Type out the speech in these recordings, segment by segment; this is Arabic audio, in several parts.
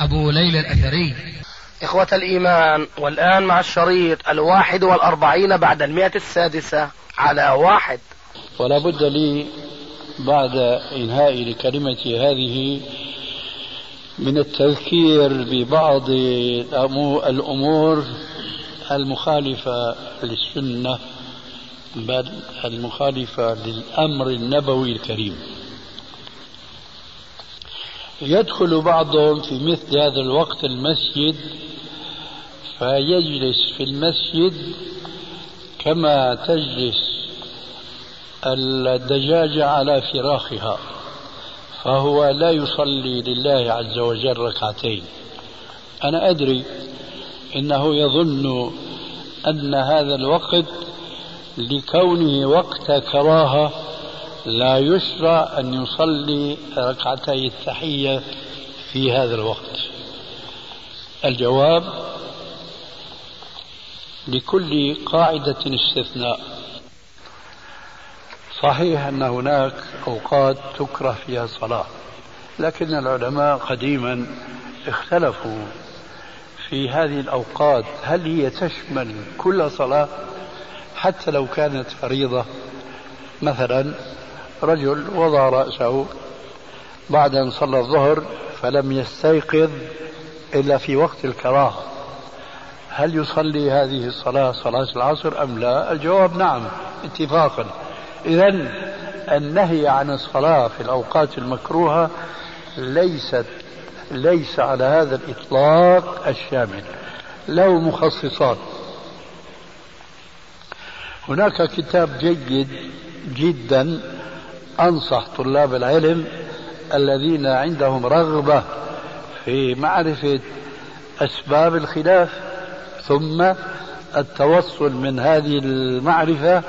أبو ليلى الأثري. إخوة الإيمان والآن مع الشريط الواحد والأربعين بعد المئة السادسة على واحد. ولا بد لي بعد إنهاء لكلمتي هذه من التذكير ببعض الأمور المخالفة للسنة بل المخالفة للأمر النبوي الكريم. يدخل بعضهم في مثل هذا الوقت المسجد فيجلس في المسجد كما تجلس الدجاجة على فراخها فهو لا يصلي لله عز وجل ركعتين. أنا أدري إنه يظن أن هذا الوقت لكونه وقت كراهة لا يشرع أن يصلي ركعتي التحية في هذا الوقت. الجواب لكل قاعدة استثناء. صحيح أن هناك أوقات تكره فيها الصلاة لكن العلماء قديما اختلفوا في هذه الأوقات هل هي تشمل كل صلاة حتى لو كانت فريضة. مثلا رجل وضع رأسه بعد أن صلى الظهر فلم يستيقظ إلا في وقت الكراهة. هل يصلي هذه الصلاة صلاة العصر أم لا؟ الجواب نعم اتفاقا. إذا النهي عن الصلاة في الأوقات المكروهة ليست ليس على هذا الإطلاق الشامل. له مخصصات. هناك كتاب جيد جدا أنصح طلاب العلم الذين عندهم رغبة في معرفة أسباب الخلاف ثم التوصل من هذه المعرفة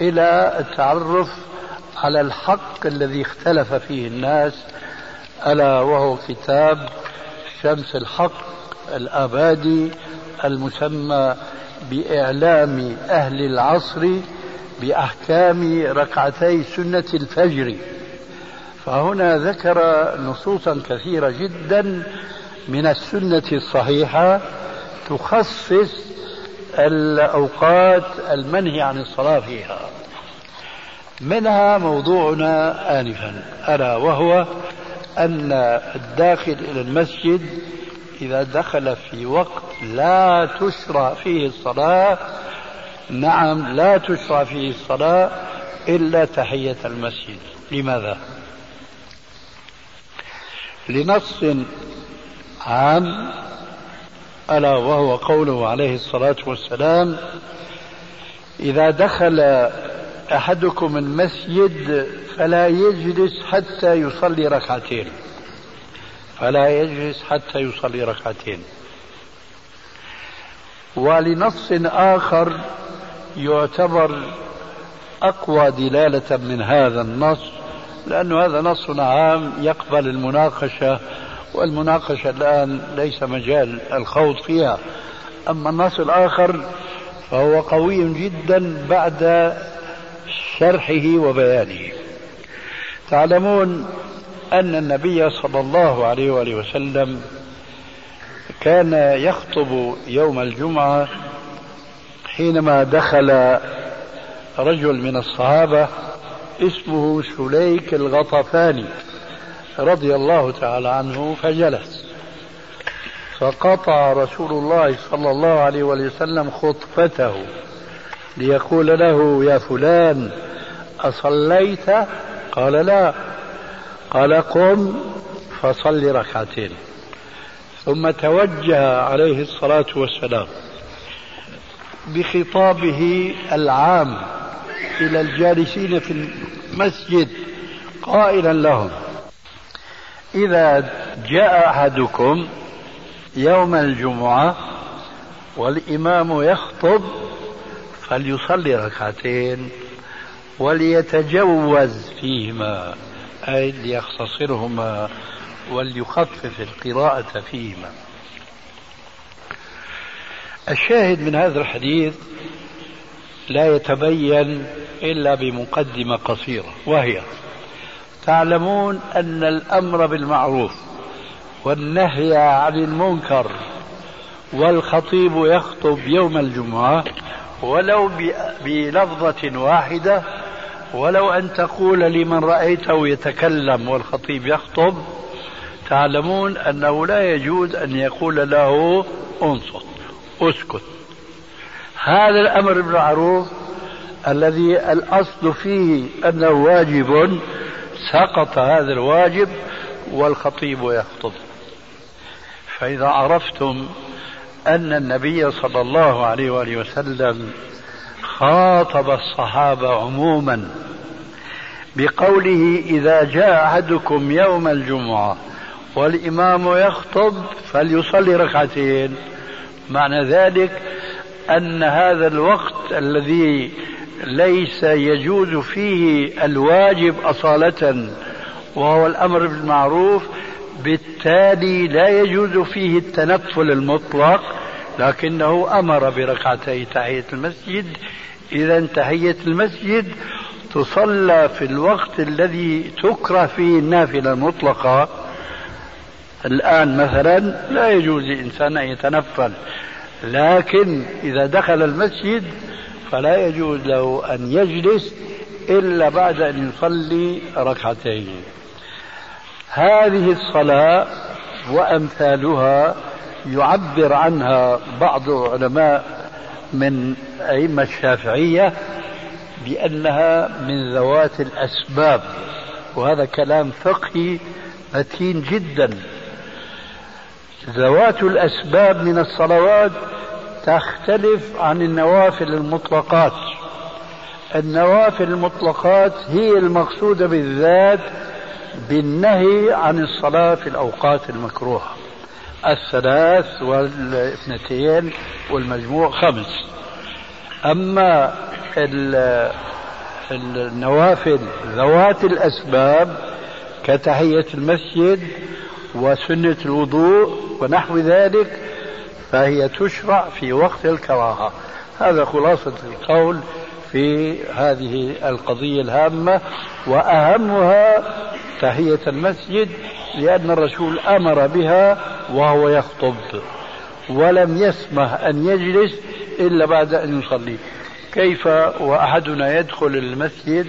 إلى التعرف على الحق الذي اختلف فيه الناس ألا وهو كتاب شمس الحق الآبادي المسمى بإعلام أهل العصر بأحكام ركعتي سنة الفجر. فهنا ذكر نصوصا كثيرة جدا من السنة الصحيحة تخصص الأوقات المنهي عن الصلاة فيها. منها موضوعنا آنفا ألا وهو أن الداخل إلى المسجد إذا دخل في وقت لا تشرع فيه الصلاة نعم لا تشرع فيه الصلاة إلا تحية المسجد. لماذا؟ لنص عام ألا وهو قوله عليه الصلاة والسلام إذا دخل أحدكم المسجد فلا يجلس حتى يصلي ركعتين. فلا يجلس حتى يصلي ركعتين. ولنص آخر يعتبر أقوى دلالة من هذا النص لأن هذا نص عام يقبل المناقشة والمناقشة الآن ليس مجال الخوض فيها. أما النص الآخر فهو قوي جدا بعد شرحه وبيانه. تعلمون أن النبي صلى الله عليه وآله وسلم كان يخطب يوم الجمعة حينما دخل رجل من الصحابة اسمه سليك الغطفاني رضي الله تعالى عنه فجلس. فقطع رسول الله صلى الله عليه وسلم خطبته ليقول له يا فلان أصليت؟ قال لا. قال قم فصل ركعتين. ثم توجه عليه الصلاة والسلام. بخطابه العام إلى الجالسين في المسجد قائلا لهم إذا جاء أحدكم يوم الجمعة والإمام يخطب فليصلي ركعتين وليتجوز فيهما أي ليختصرهما وليخفف القراءة فيهما. الشاهد من هذا الحديث لا يتبين إلا بمقدمة قصيرة وهي تعلمون أن الأمر بالمعروف والنهي عن المنكر والخطيب يخطب يوم الجمعة ولو بلفظة واحدة ولو أن تقول لمن رأيته يتكلم والخطيب يخطب تعلمون أنه لا يجوز أن يقول له انصت. أسكت. هذا الأمر بالمعروف الذي الأصل فيه أنه واجب سقط هذا الواجب والخطيب يخطب. فإذا عرفتم أن النبي صلى الله عليه وآله وسلم خاطب الصحابة عموما بقوله إذا جاء أحدكم يوم الجمعة والإمام يخطب فليصلي ركعتين. معنى ذلك أن هذا الوقت الذي ليس يجوز فيه الواجب أصالة وهو الأمر بالمعروف بالتالي لا يجوز فيه التنفل المطلق لكنه أمر بركعتي تحية المسجد. إذا تحية المسجد تصلى في الوقت الذي تكره فيه النافلة المطلقة. الآن مثلا لا يجوز للإنسان أن يتنفل لكن إذا دخل المسجد فلا يجوز له أن يجلس إلا بعد أن يصلي ركعتين. هذه الصلاة وأمثالها يعبر عنها بعض علماء من أئمة الشافعية بأنها من ذوات الأسباب وهذا كلام فقهي متين جدا. ذوات الأسباب من الصلوات تختلف عن النوافل المطلقات. النوافل المطلقات هي المقصودة بالذات بالنهي عن الصلاة في الأوقات المكروهة. الثلاث والاثنتين والمجموع خمس. أما النوافل ذوات الأسباب كتحية المسجد وسنة الوضوء ونحو ذلك فهي تشرع في وقت الكراهة. هذا خلاصة القول في هذه القضية الهامة وأهمها تحية المسجد لأن الرسول أمر بها وهو يخطب ولم يسمح أن يجلس إلا بعد أن يصلي. كيف وأحدنا يدخل المسجد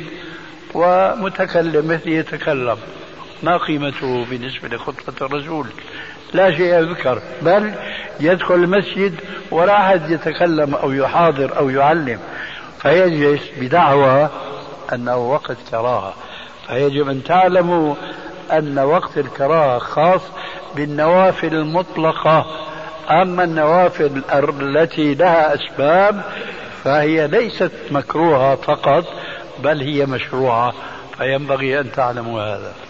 ومتكلم مثل يتكلم؟ ما قيمته بالنسبة لخطبة الرسول؟ لا شيء يذكر بل يدخل المسجد ولا أحد يتكلم أو يحاضر أو يعلم. فيجلس بدعوى أنه وقت كراهة. فيجب أن تعلموا أن وقت الكراهة خاص بالنوافل المطلقة. أما النوافل التي لها أسباب فهي ليست مكروهة فقط بل هي مشروعة. فينبغي أن تعلموا هذا.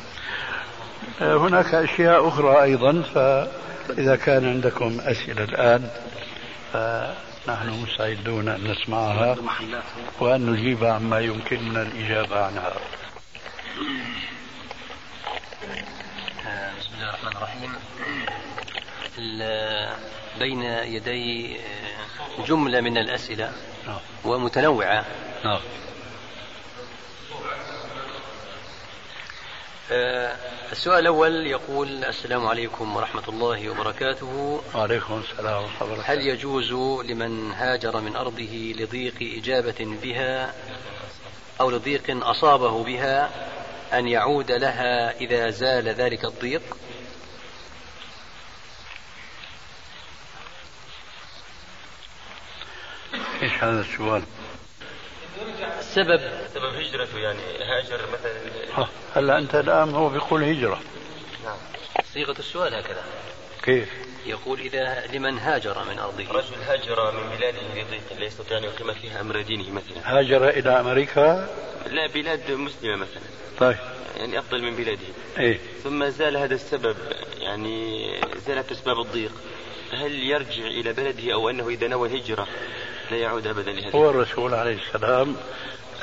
هناك أشياء أخرى أيضا فإذا كان عندكم أسئلة الآن فنحن مستعدون أن نسمعها وأن نجيب عما يمكننا الإجابة عنها. بسم الله الرحمن الرحيم. بين يدي جملة من الأسئلة نعم. ومتنوعة نعم. آه، السؤال الأول يقول السلام عليكم ورحمة الله وبركاته. وعليكم السلام ورحمة الله وبركاته. هل يجوز لمن هاجر من أرضه لضيق إجابة بها أو لضيق أصابه بها أن يعود لها إذا زال ذلك الضيق؟ إيش هذا السؤال؟ السبب. سبب هجرته يعني هاجر مثلا. هلا أنت الآن هو بيقول هجرة. نعم. صيغة السؤال هكذا. كيف؟ يقول إذا لمن هاجر من أرضه؟ رجل هاجر من بلاده لضيق لا يستطيع أن يقيم فيها أمر دينه مثلا. هاجر إلى أمريكا؟ لا بلاد مسلمة مثلا. طيب. يعني أفضل من بلاده. إيه. ثم زال هذا السبب يعني زالت أسباب الضيق. هل يرجع إلى بلده أو أنه إذا نوى الهجرة لا يعود أبدا لهذا هو الرسول عليه السلام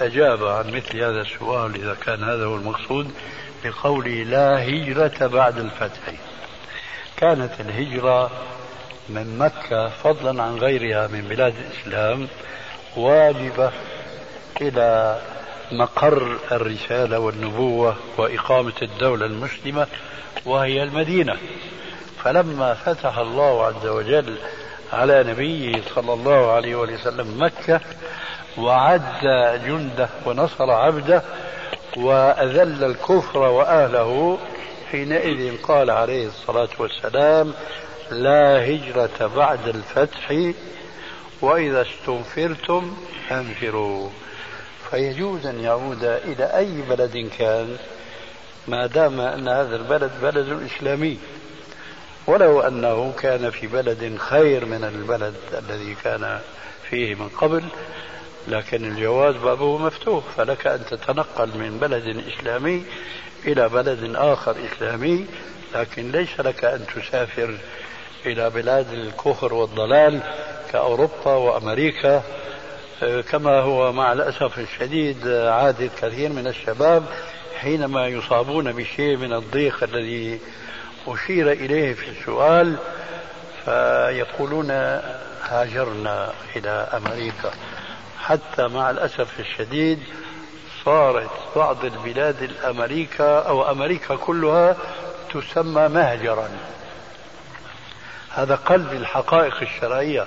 أجاب عن مثل هذا السؤال إذا كان هذا هو المقصود بقوله لا هجرة بعد الفتح. كانت الهجرة من مكة فضلا عن غيرها من بلاد الإسلام واجبة إلى مقر الرسالة والنبوة وإقامة الدولة المسلمة وهي المدينة. فلما فتح الله عز وجل على نبيه صلى الله عليه وسلم مكة وعد جنده ونصر عبده وأذل الكفر وأهله حينئذ قال عليه الصلاة والسلام لا هجرة بعد الفتح وإذا استنفرتم فانفروا. فيجوز أن يعود إلى أي بلد كان ما دام أن هذا البلد بلد إسلامي. ولو أنه كان في بلد خير من البلد الذي كان فيه من قبل لكن الجواز بابه مفتوح فلك أن تتنقل من بلد إسلامي إلى بلد آخر إسلامي لكن ليس لك أن تسافر إلى بلاد الكفر والضلال كأوروبا وأمريكا كما هو مع الأسف الشديد عادة كثير من الشباب حينما يصابون بشيء من الضيق الذي أشير إليه في السؤال فيقولون هاجرنا إلى أمريكا. حتى مع الأسف الشديد صارت بعض البلاد الأمريكا أو أمريكا كلها تسمى مهجرا. هذا قلب الحقائق الشرعية.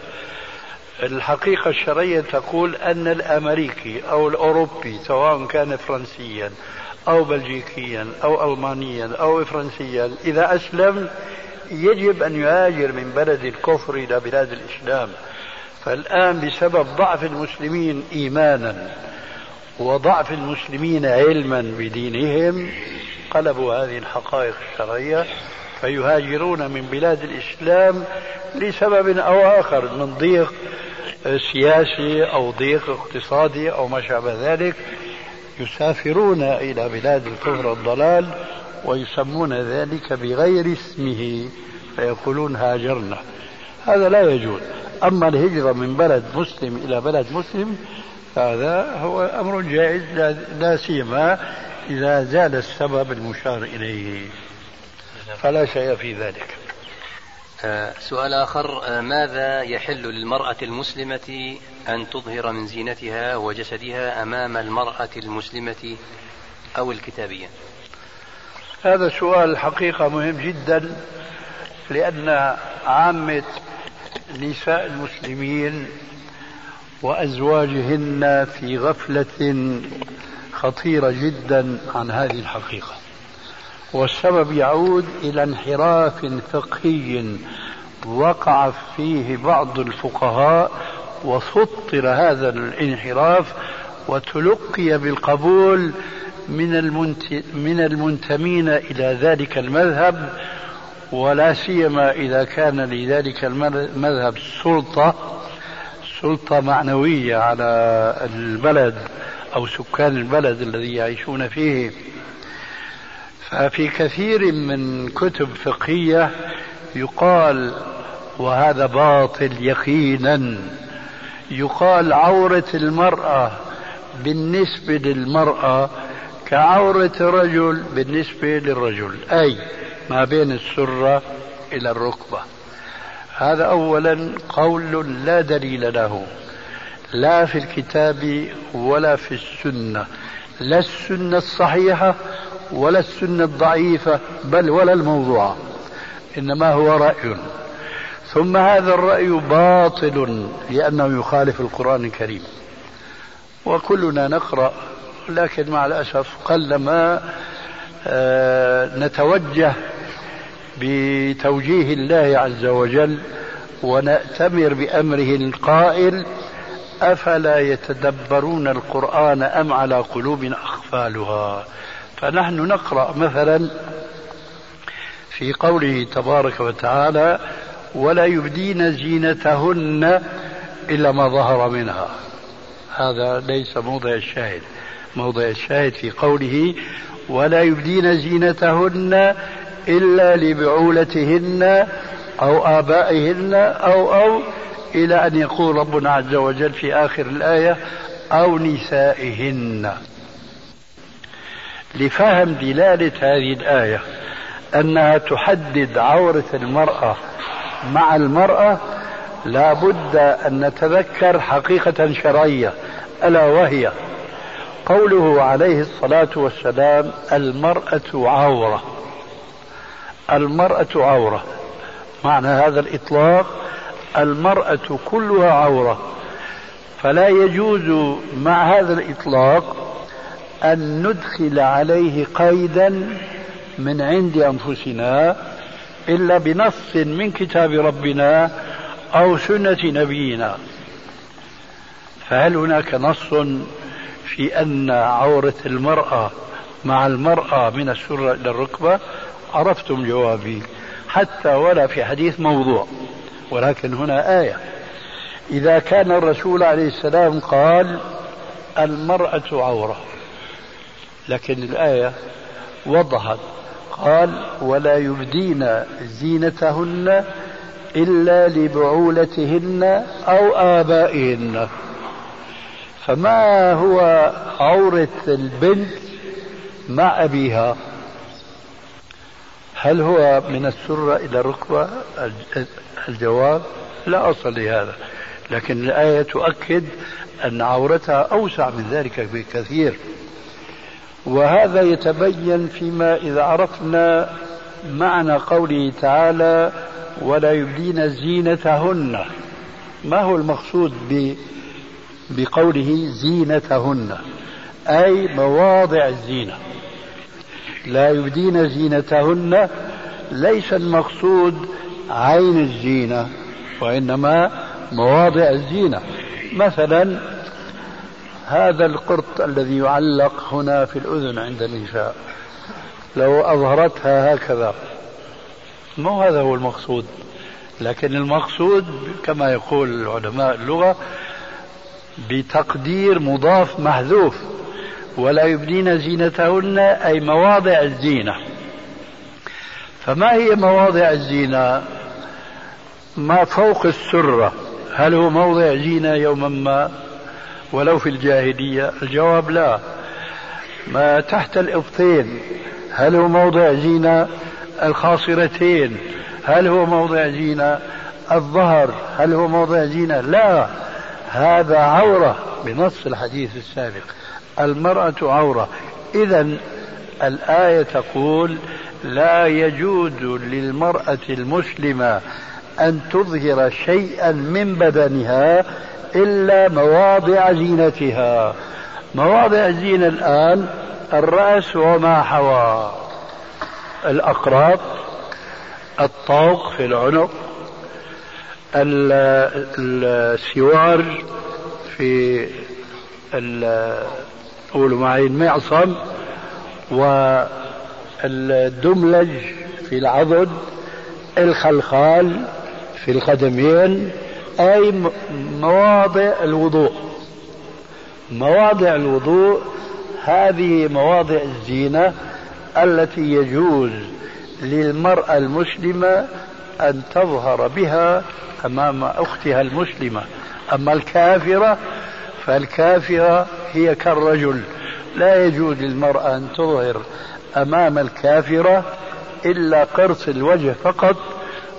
الحقيقة الشرعية تقول أن الأمريكي أو الأوروبي سواء كان فرنسيا أو بلجيكيا أو ألمانيا أو فرنسيا إذا أسلم يجب أن يهاجر من بلد الكفر إلى بلاد الإسلام. فالآن بسبب ضعف المسلمين إيمانا وضعف المسلمين علما بدينهم قلبوا هذه الحقائق الشرعية فيهاجرون من بلاد الإسلام لسبب أو آخر من ضيق سياسي أو ضيق اقتصادي أو ما شابه ذلك. يسافرون إلى بلاد الكفر والضلال ويسمون ذلك بغير اسمه فيقولون هاجرنا. هذا لا يجوز. أما الهجرة من بلد مسلم إلى بلد مسلم هذا هو أمر جائز لا سيما إذا زال السبب المشار إليه. فلا شيء في ذلك. آه، سؤال آخر آه، ماذا يحل للمرأة المسلمة أن تظهر من زينتها وجسدها أمام المرأة المسلمة أو الكتابية؟ هذا سؤال حقيقة مهم جدا لأن عامة نساء المسلمين وأزواجهن في غفلة خطيرة جدا عن هذه الحقيقة. والسبب يعود إلى انحراف فقهي وقع فيه بعض الفقهاء وسطر هذا الانحراف وتلقي بالقبول من من المنتمين إلى ذلك المذهب ولا سيما إذا كان لذلك المذهب سلطة سلطة معنوية على البلد أو سكان البلد الذي يعيشون فيه. ففي كثير من كتب فقهية يقال وهذا باطل يقينا يقال عورة المرأة بالنسبة للمرأة كعورة الرجل بالنسبة للرجل أي ما بين السرة إلى الركبة. هذا أولا قول لا دليل له لا في الكتاب ولا في السنة. لا السنة الصحيحة ولا السنة الضعيفة بل ولا الموضوعة إنما هو رأي. ثم هذا الرأي باطل لأنه يخالف القرآن الكريم. وكلنا نقرأ لكن مع الأسف قلما نتوجه بتوجيه الله عز وجل ونأتمر بأمره القائل أفلا يتدبرون القرآن أم على قلوب أقفالها؟ فنحن نقرأ مثلا في قوله تبارك وتعالى ولا يبدين زينتهن إلا ما ظهر منها هذا ليس موضع الشاهد. موضع الشاهد في قوله ولا يبدين زينتهن إلا لبعولتهن أو آبائهن أو أو إلى أن يقول ربنا عز وجل في آخر الآية أو نسائهن. لفهم دلالة هذه الآية أنها تحدد عورة المرأة مع المرأة لا بد أن نتذكر حقيقة شرعية ألا وهي قوله عليه الصلاة والسلام المرأة عورة. المرأة عورة. معنى هذا الإطلاق المرأة كلها عورة. فلا يجوز مع هذا الإطلاق أن ندخل عليه قيدا من عند أنفسنا إلا بنص من كتاب ربنا أو سنة نبينا. فهل هناك نص في أن عورة المرأة مع المرأة من السرة إلى الركبة عرفتم جوابي. حتى ولا في حديث موضوع ولكن هنا آية. إذا كان الرسول عليه السلام قال المرأة عورة. لكن الآية وضحت. قال ولا يبدين زينتهن إلا لبعولتهن أو آبائهن. فما هو عورة البنت مع أبيها؟ هل هو من السرة إلى الركبة؟ الجواب لا أصل لهذا لكن الآية تؤكد أن عورتها أوسع من ذلك بكثير. وهذا يتبين فيما إذا عرفنا معنى قوله تعالى ولا يبدين زينتهن ما هو المقصود بقوله زينتهن أي مواضع الزينة. لا يبدين زينتهن ليس المقصود عين الزينة وإنما مواضع الزينة. مثلا هذا القرط الذي يعلق هنا في الأذن عند النساء لو أظهرتها هكذا. مو هذا هو المقصود لكن المقصود كما يقول علماء اللغة بتقدير مضاف محذوف ولا يبدين زينتهن أي مواضع الزينة. فما هي مواضع الزينة؟ ما فوق السرة. هل هو موضع زينة يوما ما؟ ولو في الجاهلية؟ الجواب لا. ما تحت الإبطين. هل هو موضع زينة؟ الخاصرتين. هل هو موضع زينة؟ الظهر. هل هو موضع زينة؟ لا. هذا عورة بنص الحديث السابق. المرأة عورة. إذا الآية تقول لا يجوز للمرأة المسلمة أن تظهر شيئا من بدنها إلا مواضع زينتها. مواضع الزينة الآن الرأس وما حوى. الأقراط الطوق في العنق السوار في قولوا معي المعصم والدملج في العضد الخلخال في القدمين أي مواضع الوضوء. مواضع الوضوء هذه مواضع الزينة التي يجوز للمرأة المسلمة أن تظهر بها أمام أختها المسلمة. أما الكافرة فالكافرة هي كالرجل. لا يجوز للمرأة أن تظهر أمام الكافرة إلا قرص الوجه فقط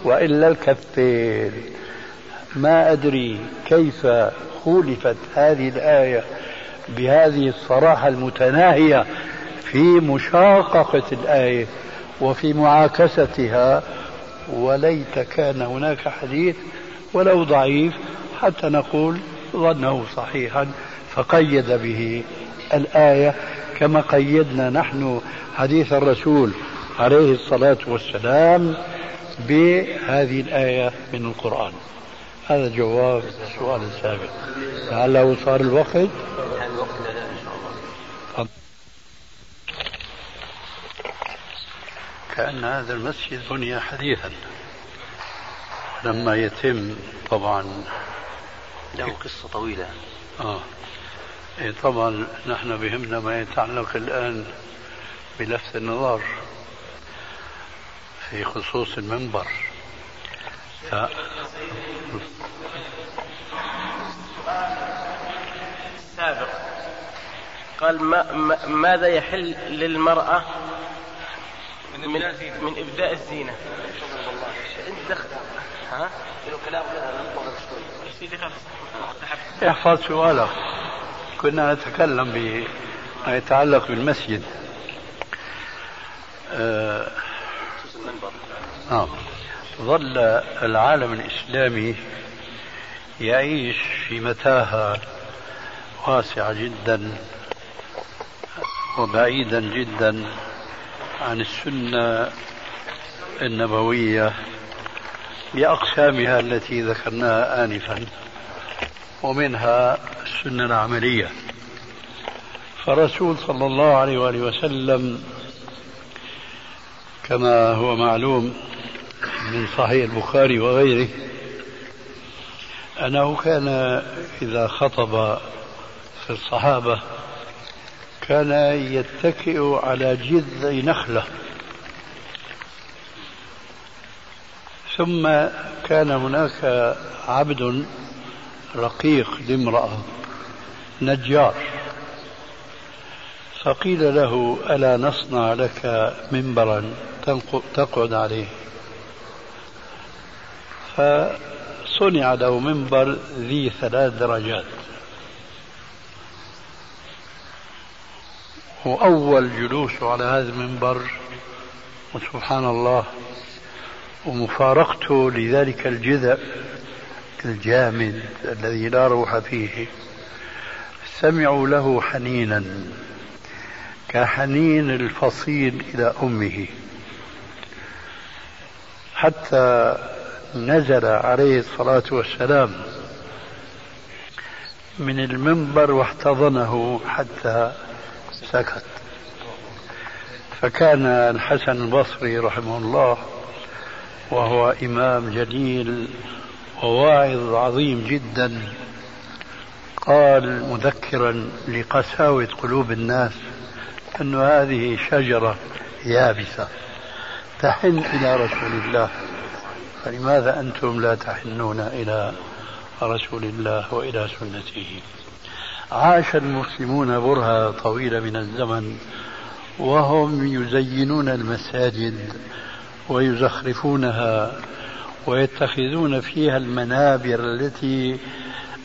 وإلا الكفين. ما أدري كيف خولفت هذه الآية بهذه الصراحة المتناهية في مشاققة الآية وفي معاكستها وليت كان هناك حديث ولو ضعيف حتى نقول ظنه صحيحا فقيد به الآية كما قيدنا نحن حديث الرسول عليه الصلاة والسلام بهذه الآية من القرآن. هذا جواب السؤال السابق. لعله صار الوقت. الوقت لا إن شاء الله. كأن هذا المسجد بني حديثا. لما يتم طبعا له قصة طويلة. آه. إيه طبعا نحن بهمنا ما يتعلق الآن بلفت النظر في خصوص المنبر. ف... السابق قال ما ما ماذا يحل للمرأة من, من إبداء الزينة. دخل ها؟ احفظ سؤالك كنا نتكلم بما يتعلق بالمسجد. آه. آه. ظل العالم الإسلامي يعيش في متاهة واسعة جدا وبعيدا جدا. عن السنة النبوية بأقسامها التي ذكرناها آنفا ومنها السنة العملية. فالرسول صلى الله عليه وآله وسلم كما هو معلوم من صحيح البخاري وغيره أنه كان إذا خطب في الصحابة كان يتكئ على جذع نخلة. ثم كان هناك عبد رقيق لامرأة نجار. فقيل له ألا نصنع لك منبرا تقعد عليه? فصنع له منبر ذي ثلاث درجات. وأول جلوسه على هذا المنبر وسبحان الله ومفارقته لذلك الجذع الجامد الذي لا روح فيه. سمعوا له حنينا كحنين الفصيل إلى أمه. حتى نزل عليه الصلاة والسلام من المنبر واحتضنه حتى سكت فكان الحسن البصري رحمه الله وهو إمام جليل وواعظ عظيم جدا قال مذكرا لقساوة قلوب الناس أن هذه شجرة يابسة. تحن إلى رسول الله. فلماذا أنتم لا تحنون إلى رسول الله وإلى سنته؟ عاش المسلمون برهة طويلة من الزمن وهم يزينون المساجد ويزخرفونها ويتخذون فيها المنابر التي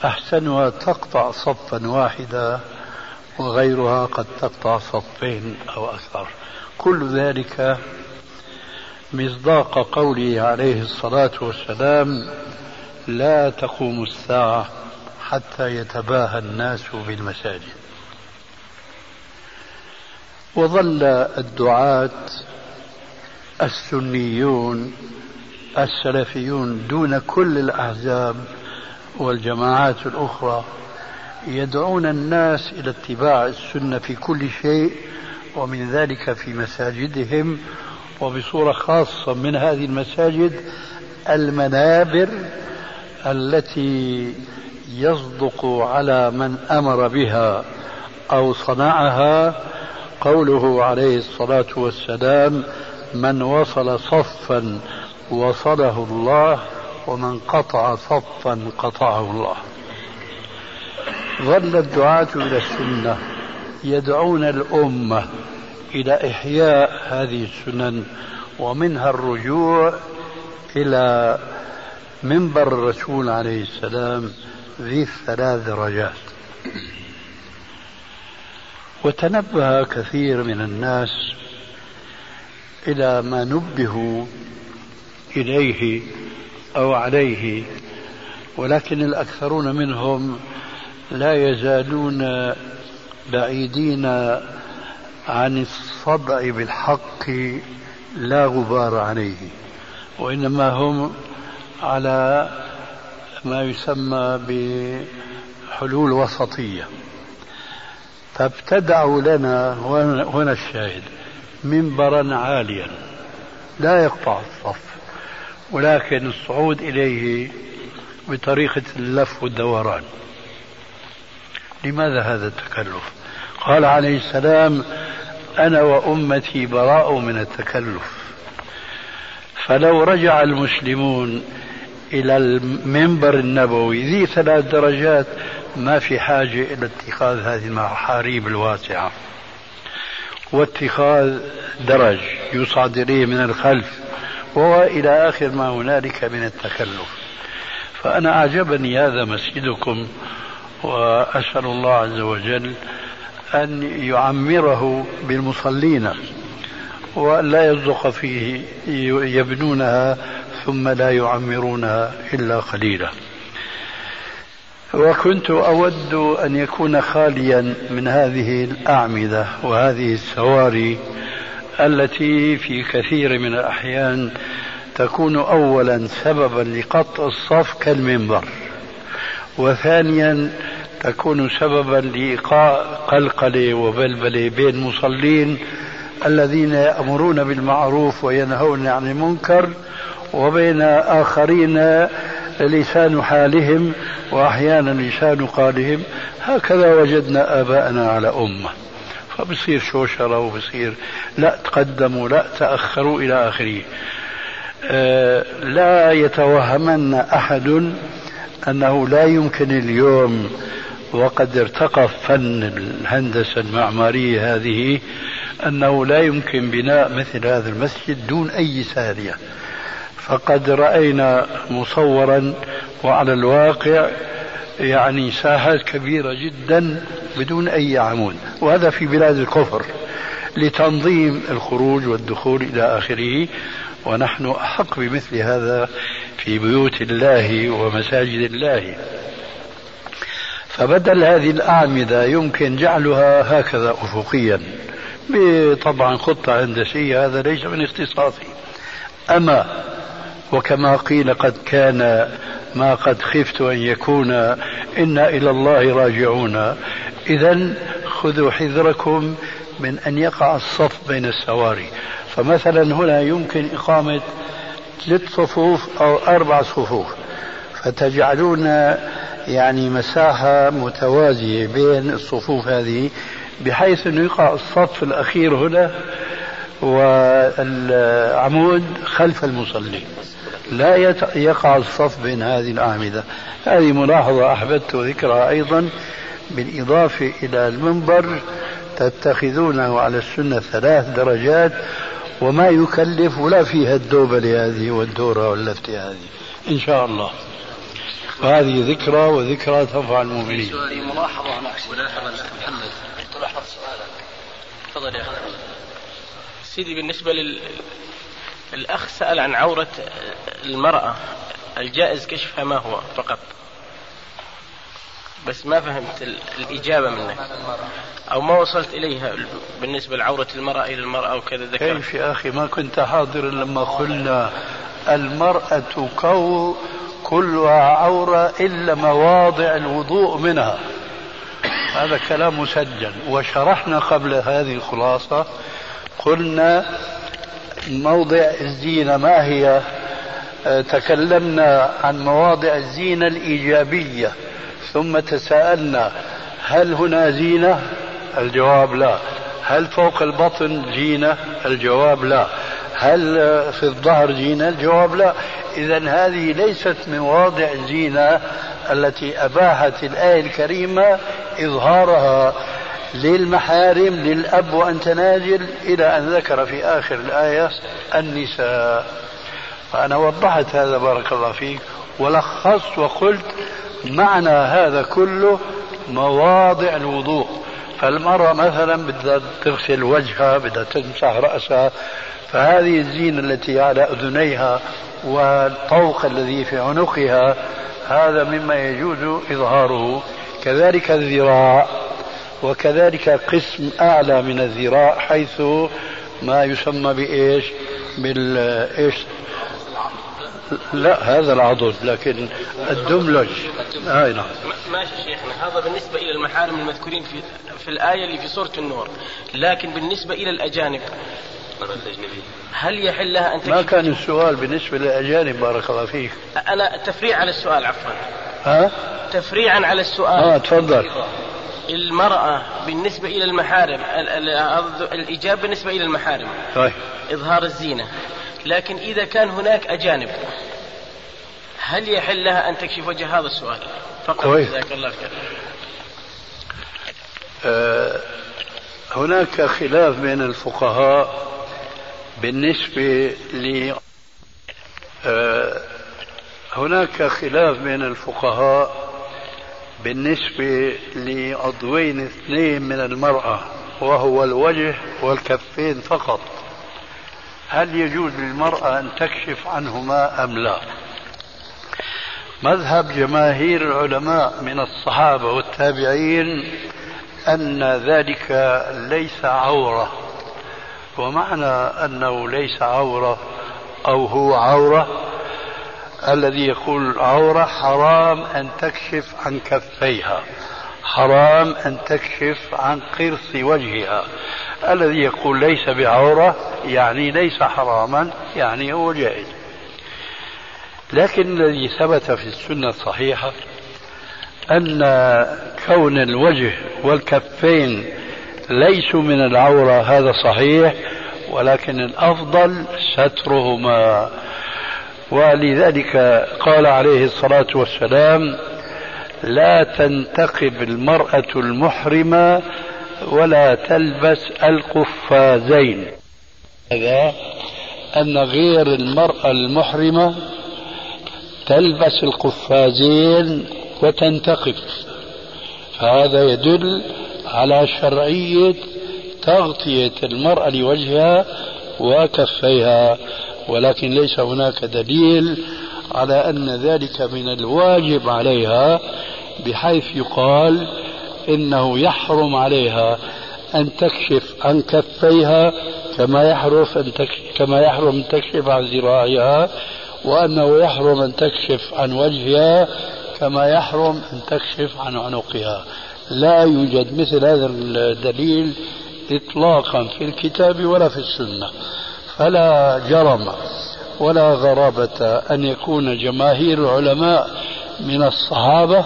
أحسنها تقطع صفا واحدا وغيرها قد تقطع صفين أو أكثر. كل ذلك مصداق قوله عليه الصلاة والسلام لا تقوم الساعة حتى يتباهى الناس بالمساجد وظل الدعاة السنيون السلفيون دون كل الأحزاب والجماعات الأخرى يدعون الناس إلى اتباع السنة في كل شيء ومن ذلك في مساجدهم وبصورة خاصة من هذه المساجد المنابر التي يصدق على من أمر بها أو صنعها. قوله عليه الصلاة والسلام من وصل صفا وصله الله ومن قطع صفا قطعه الله. ظل الدعاة إلى السنة يدعون الأمة إلى إحياء هذه السنن ومنها الرجوع إلى منبر الرسول عليه السلام. ذي الثلاث درجات. وتنبه كثير من الناس إلى ما نبهوا إليه أو عليه ولكن الأكثرون منهم لا يزالون بعيدين عن الصدع بالحق لا غبار عليه وإنما هم على ما يسمى بحلول وسطية. فابتدعوا لنا هنا الشاهد منبرا عاليا لا يقطع الصف ولكن الصعود إليه بطريقة اللف والدوران. لماذا هذا التكلف؟ قال عليه السلام أنا وأمتي براء من التكلف. فلو رجع المسلمون إلى المنبر النبوي. ذي ثلاث درجات ما في حاجة إلى اتخاذ هذه المحاريب الواسعة. واتخاذ درج يصعد إليه من الخلف وإلى آخر ما هنالك من التكلف. فأنا أعجبني هذا مسجدكم وأسأل الله عز وجل أن يعمره بالمصلين وأن لا يصدق فيه يبنونها ثم لا يعمرونها إلا قليلا. وكنت أود أن يكون خاليا من هذه الأعمدة وهذه السواري التي في كثير من الأحيان تكون أولا سببا لقطع الصف كالمنبر وثانيا تكون سببا لإيقاع قلقلة وبلبلة بين مصلين الذين يأمرون بالمعروف وينهون عن المنكر وبين آخرين لسان حالهم وأحيانا لسان قالهم هكذا وجدنا آباءنا على أمة. فبصير شوشرة وبصير لا تقدموا لا تأخروا إلى آخره. أه لا يتوهمن أحد أنه لا يمكن اليوم وقد ارتقى فن الهندسة المعمارية هذه أنه لا يمكن بناء مثل هذا المسجد دون أي سارية. فقد رأينا مصورا وعلى الواقع يعني ساحات كبيرة جدا بدون أي عمود وهذا في بلاد الكفر لتنظيم الخروج والدخول إلى آخره. ونحن أحق بمثل هذا في بيوت الله ومساجد الله. فبدل هذه الأعمدة يمكن جعلها هكذا أفقيا. طبعا خطة هندسية هذا ليس من اختصاصي. أما وكما قيل قد كان ما قد خفت أن يكون. إنا إلى الله راجعون. إذا خذوا حذركم من أن يقع الصف بين السواري. فمثلا هنا يمكن إقامة ثلاث صفوف أو أربع صفوف. فتجعلون يعني مساحة متوازية بين الصفوف هذه بحيث أنه يقع الصف الأخير هنا والعمود خلف المصلي لا يقع الصف بين هذه الأعمدة. هذه ملاحظة أحببت ذكرها أيضا بالإضافة إلى المنبر. تتخذونه على السنة ثلاث درجات وما يكلف ولا فيها الدوبلة هذه والدورة واللفتة هذه. إن شاء الله. وهذه ذكرى وذكرى تنفع المؤمنين. ملاحظة ملاحظة محمد تلاحظ سؤالك. تفضل يا أخي. سيدي بالنسبة لل الأخ سأل عن عورة المرأة الجائز كشفها ما هو فقط؟ بس ما فهمت الإجابة منك. أو ما وصلت إليها بالنسبة لعورة المرأة إلى المرأة وكذا ذكر كيف يا أخي؟ ما كنت حاضرا لما قلنا المرأة كو كلها عورة إلا مواضع الوضوء منها. هذا كلام مسجل. وشرحنا قبل هذه الخلاصة قلنا موضع الزينة ما هي؟ آه، تكلمنا عن مواضع الزينة الإيجابية ثم تساءلنا هل هنا زينة؟ الجواب لا. هل فوق البطن زينة؟ الجواب لا. هل في الظهر زينة؟ الجواب لا. إذا هذه ليست من مواضع الزينة التي أباحت الآية الكريمة إظهارها. للمحارم للأب وأنت نازل إلى أن ذكر في آخر الآية النساء. فأنا وضحت هذا بارك الله فيك ولخصت وقلت معنى هذا كله مواضع الوضوء. فالمرأة مثلا بدها تغسل وجهها بدها تمسح رأسها فهذه الزينة التي على أذنيها والطوق الذي في عنقها هذا مما يجوز إظهاره. كذلك الذراع. وكذلك قسم أعلى من الذراع حيث ما يسمى بإيش؟ بالإيش؟ لا هذا العضد لكن الدملج. هاي نعم. ماشي شيخنا هذا بالنسبة إلى المحارم المذكورين في في الآية اللي في سورة النور. لكن بالنسبة إلى الأجانب هل يحل لها أن ما كان السؤال بالنسبة للأجانب بارك الله فيك. أنا تفريع على السؤال عفوا. ها؟ تفريعا على السؤال. آه تفضل. المرأة بالنسبة إلى المحارم الإجابة بالنسبة إلى المحارم. طيب. إظهار الزينة. لكن إذا كان هناك أجانب هل يحل لها أن تكشف وجه هذا السؤال؟ فقط. جزاك الله خير. أه هناك خلاف بين الفقهاء بالنسبة ل أه هناك خلاف بين الفقهاء بالنسبة لعضوين اثنين من المرأة وهو الوجه والكفين فقط. هل يجوز للمرأة أن تكشف عنهما أم لا؟ مذهب جماهير العلماء من الصحابة والتابعين أن ذلك ليس عورة. ومعنى أنه ليس عورة أو هو عورة الذي يقول عورة حرام أن تكشف عن كفيها. حرام أن تكشف عن قرص وجهها. الذي يقول ليس بعورة يعني ليس حراما يعني هو جائز. لكن الذي ثبت في السنة الصحيحة أن كون الوجه والكفين ليسوا من العورة هذا صحيح ولكن الأفضل سترهما. ولذلك قال عليه الصلاة والسلام لا تنتقب المرأة المحرمة ولا تلبس القفازين. هذا أن غير المرأة المحرمة تلبس القفازين وتنتقب. فهذا يدل على شرعية تغطية المرأة لوجهها وكفيها. ولكن ليس هناك دليل على أن ذلك من الواجب عليها بحيث يقال إنه يحرم عليها أن تكشف عن كفيها كما يحرم أن كما يحرم أن تكشف عن ذراعها وأنه يحرم أن تكشف عن وجهها كما يحرم أن تكشف عن عنقها. لا يوجد مثل هذا الدليل إطلاقا في الكتاب ولا في السنة. فلا جرم ولا غرابة أن يكون جماهير العلماء من الصحابة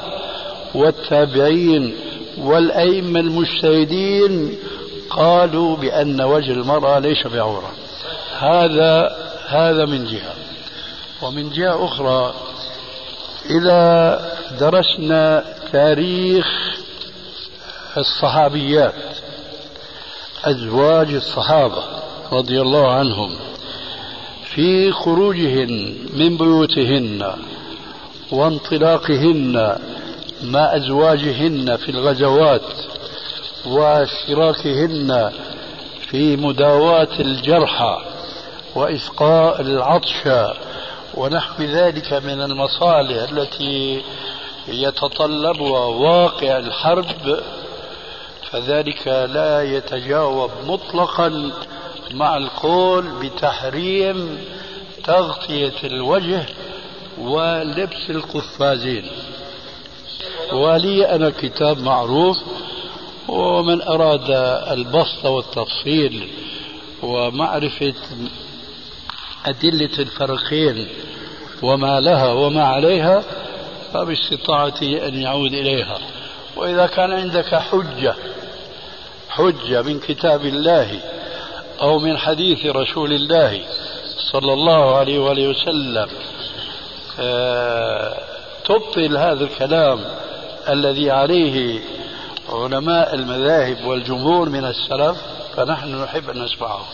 والتابعين والأئمة المجتهدين قالوا بأن وجه المرأة ليس بعورة. هذا هذا من جهة. ومن جهة أخرى إذا درسنا تاريخ الصحابيات أزواج الصحابة رضي الله عنهم في خروجهن من بيوتهن وانطلاقهن مع أزواجهن في الغزوات واشتراكهن في مداواة الجرحى وإسقاء العطش ونحو ذلك من المصالح التي يتطلبها واقع الحرب فذلك لا يتجاوب مطلقا مع القول بتحريم تغطية الوجه ولبس القفازين. ولي أنا كتاب معروف ومن أراد البسط والتفصيل ومعرفة أدلة الفرقين وما لها وما عليها فباستطاعته أن يعود إليها. وإذا كان عندك حجة حجة من كتاب الله أو من حديث رسول الله صلى الله عليه وآله وسلم. آه، تبطل هذا الكلام الذي عليه علماء المذاهب والجمهور من السلف فنحن نحب أن نسمعه.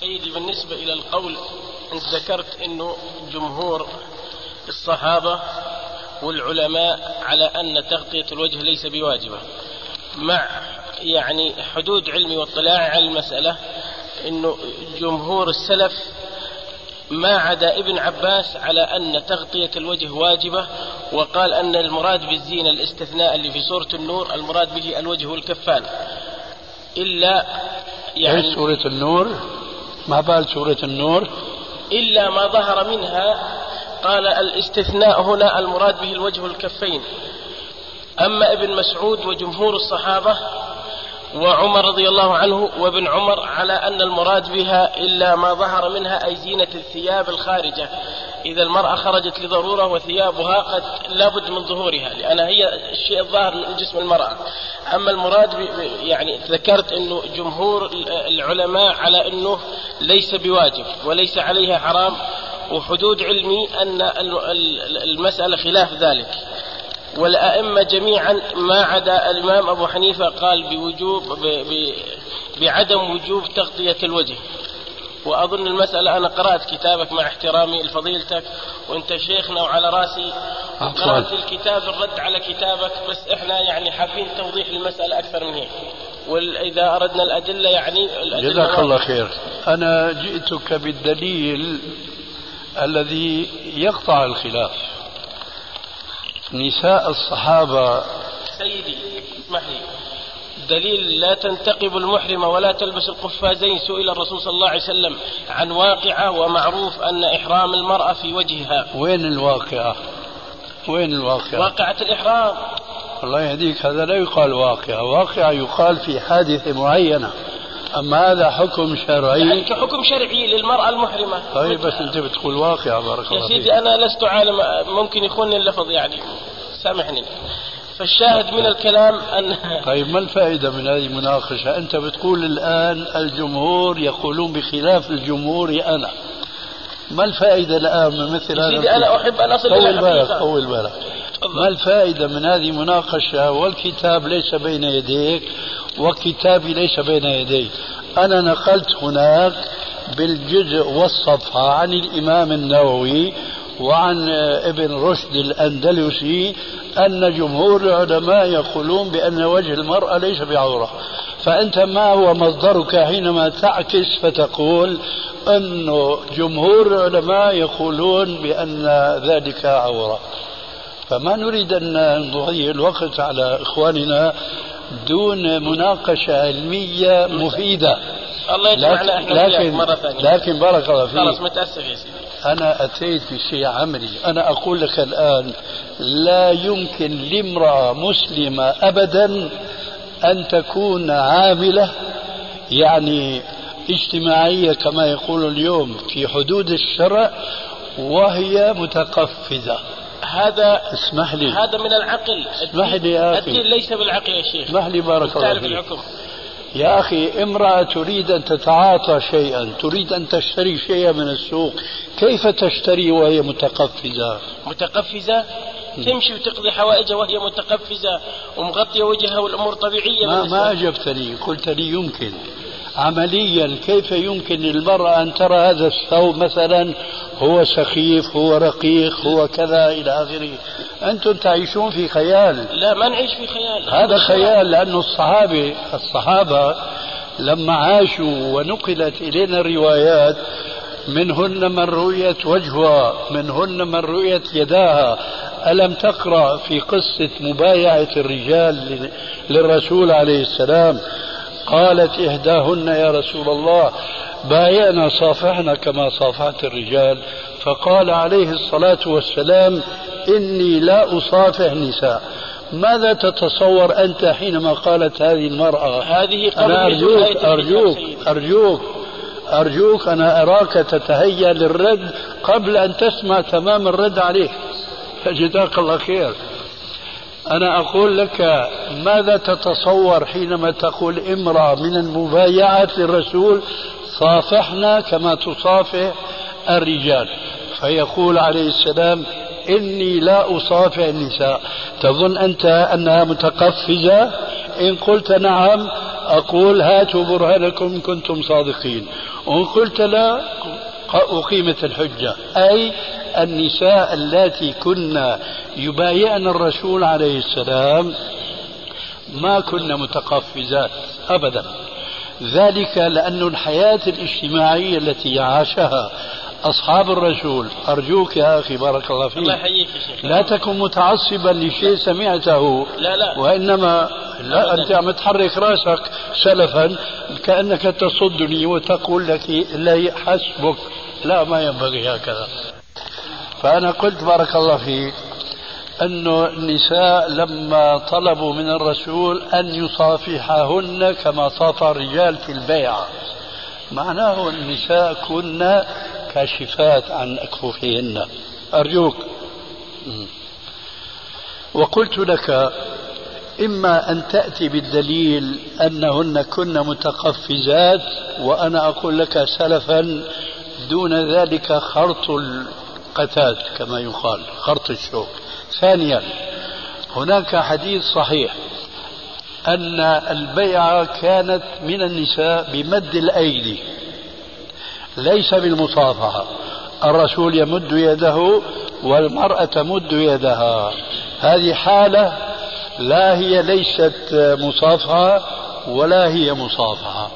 سيدي بالنسبة إلى القول أنت ذكرت أنه جمهور الصحابة والعلماء على أن تغطية الوجه ليس بواجبة. مع يعني حدود علمي واطلاعي على المسألة أنه جمهور السلف ما عدا ابن عباس على أن تغطية الوجه واجبة وقال أن المراد بالزينة الاستثناء اللي في سورة النور المراد به الوجه والكفان. إلا يعني سورة النور؟ ما بال سورة النور؟ إلا ما ظهر منها قال الاستثناء هنا المراد به الوجه والكفين. أما ابن مسعود وجمهور الصحابة وعمر رضي الله عنه وابن عمر على أن المراد بها إلا ما ظهر منها أي زينة الثياب الخارجة. إذا المرأة خرجت لضرورة وثيابها قد لابد من ظهورها لأنها هي الشيء الظاهر من جسم المرأة. أما المراد يعني ذكرت أنه جمهور العلماء على أنه ليس بواجب وليس عليها حرام وحدود علمي أن المسألة خلاف ذلك. والأئمة جميعا ما عدا الإمام أبو حنيفة قال بوجوب بعدم وجوب تغطية الوجه. وأظن المسألة أنا قرأت كتابك مع احترامي لفضيلتك وأنت شيخنا وعلى رأسي. قرأت الكتاب الرد على كتابك بس إحنا يعني حابين توضيح المسألة أكثر من هيك. وإذا أردنا الأدلة يعني الأدلة جزاك الله خير. أنا جئتك بالدليل الذي يقطع الخلاف. نساء الصحابة. سيدي اسمح لي دليل لا تنتقب المحرمة ولا تلبس القفازين سئل الرسول صلى الله عليه وسلم عن واقعة ومعروف أن إحرام المرأة في وجهها. وين الواقعة؟ وين الواقعة؟ واقعة الإحرام. الله يهديك هذا لا يقال واقعة. واقعة يقال في حادثة معينة. أما هذا حكم شرعي؟ يعني كحكم شرعي للمرأة المحرمة. طيب بس أنت بتقول واقعة بارك الله يا سيدي أنا لست عالم ممكن يخونني اللفظ يعني. سامحني. فالشاهد من الكلام أن طيب ما الفائدة من هذه المناقشة؟ أنت بتقول الآن الجمهور يقولون بخلاف الجمهور أنا. ما الفائدة الآن من مثل هذا سيدي أنا أحب أن أصل إلى طول بالك طول بالك. ما الفائدة من هذه المناقشة؟ والكتاب ليس بين يديك وكتابي ليس بين يدي. أنا نقلت هناك بالجزء والصفحة عن الإمام النووي وعن ابن رشد الأندلسي أن جمهور العلماء يقولون بأن وجه المرأة ليس بعورة. فأنت ما هو مصدرك حينما تعكس فتقول أن جمهور العلماء يقولون بأن ذلك عورة. فما نريد أن نضيع الوقت على إخواننا دون مناقشة علمية مفيدة. الله يجمعنا إحنا لكن مرة ثانية. لكن بارك الله فيك. خلاص متأسف يا سيدي. أنا أتيت بشيء عملي. أنا أقول لك الآن لا يمكن لامرأة مسلمة أبدا أن تكون عاملة يعني اجتماعية كما يقول اليوم في حدود الشرع وهي متقفزة. هذا اسمح لي. هذا من العقل. اسمح لي يا أخي. الدين ليس بالعقل يا شيخ. اسمح لي بارك الله فيك. يا أخي امرأة تريد أن تتعاطى شيئا تريد أن تشتري شيئا من السوق كيف تشتري وهي متقفزة؟ متقفزة؟ تمشي وتقضي حوائجها وهي متقفزة. ومغطية وجهها والأمور طبيعية. ما, ما أجبتني قلت لي يمكن. عمليا كيف يمكن للمرأة أن ترى هذا الثوب مثلا هو سخيف هو رقيق هو كذا إلى آخره. أنتم تعيشون في خيال. لا ما نعيش في خيال. هذا خيال لأن الصحابة الصحابة لما عاشوا ونقلت إلينا الروايات منهن من رؤيت وجهها منهن من رؤيت يداها. ألم تقرأ في قصة مبايعة الرجال للرسول عليه السلام؟ قالت إحداهن يا رسول الله. بايعنا صافحنا كما صافحت الرجال. فقال عليه الصلاة والسلام إني لا أصافح نساء. ماذا تتصور أنت حينما قالت هذه المرأة؟ هذه أنا أرجوك أرجوك أرجوك أرجوك أنا أراك تتهيأ للرد قبل أن تسمع تمام الرد عليه جزاك الله خير. أنا أقول لك ماذا تتصور حينما تقول امرأة من المبايعات للرسول صافحنا كما تصافح الرجال. فيقول عليه السلام إني لا أصافح النساء. تظن أنت أنها متقفزة؟ إن قلت نعم أقول هاتوا برهانكم إن كنتم صادقين. وإن قلت لا أقيمت الحجة. أي النساء اللاتي كن يبايعن الرسول عليه السلام ما كن متقفزات أبدا. ذلك لأن الحياة الاجتماعية التي عاشها أصحاب الرسول أرجوك يا أخي بارك الله فيك الله يحييك لا تكن متعصبا لشيء سمعته لا لا. وإنما لا أنت عم تحرك راسك سلفا كأنك تصدني وتقول لك لا حسبك لا ما ينبغي هكذا. فأنا قلت بارك الله فيك أن النساء لما طلبوا من الرسول أن يصافحهن كما صافح الرجال في البيعة معناه النساء كن كاشفات عن أكفوفهن أرجوك. وقلت لك إما أن تأتي بالدليل أنهن كن متقفزات وأنا أقول لك سلفا دون ذلك خرط القتات كما يقال خرط الشوك. ثانيا هناك حديث صحيح أن البيعة كانت من النساء بمد الأيدي ليس بالمصافحة الرسول يمد يده والمرأة تمد يدها هذه حالة لا هي ليست مصافحة ولا هي مصافحة.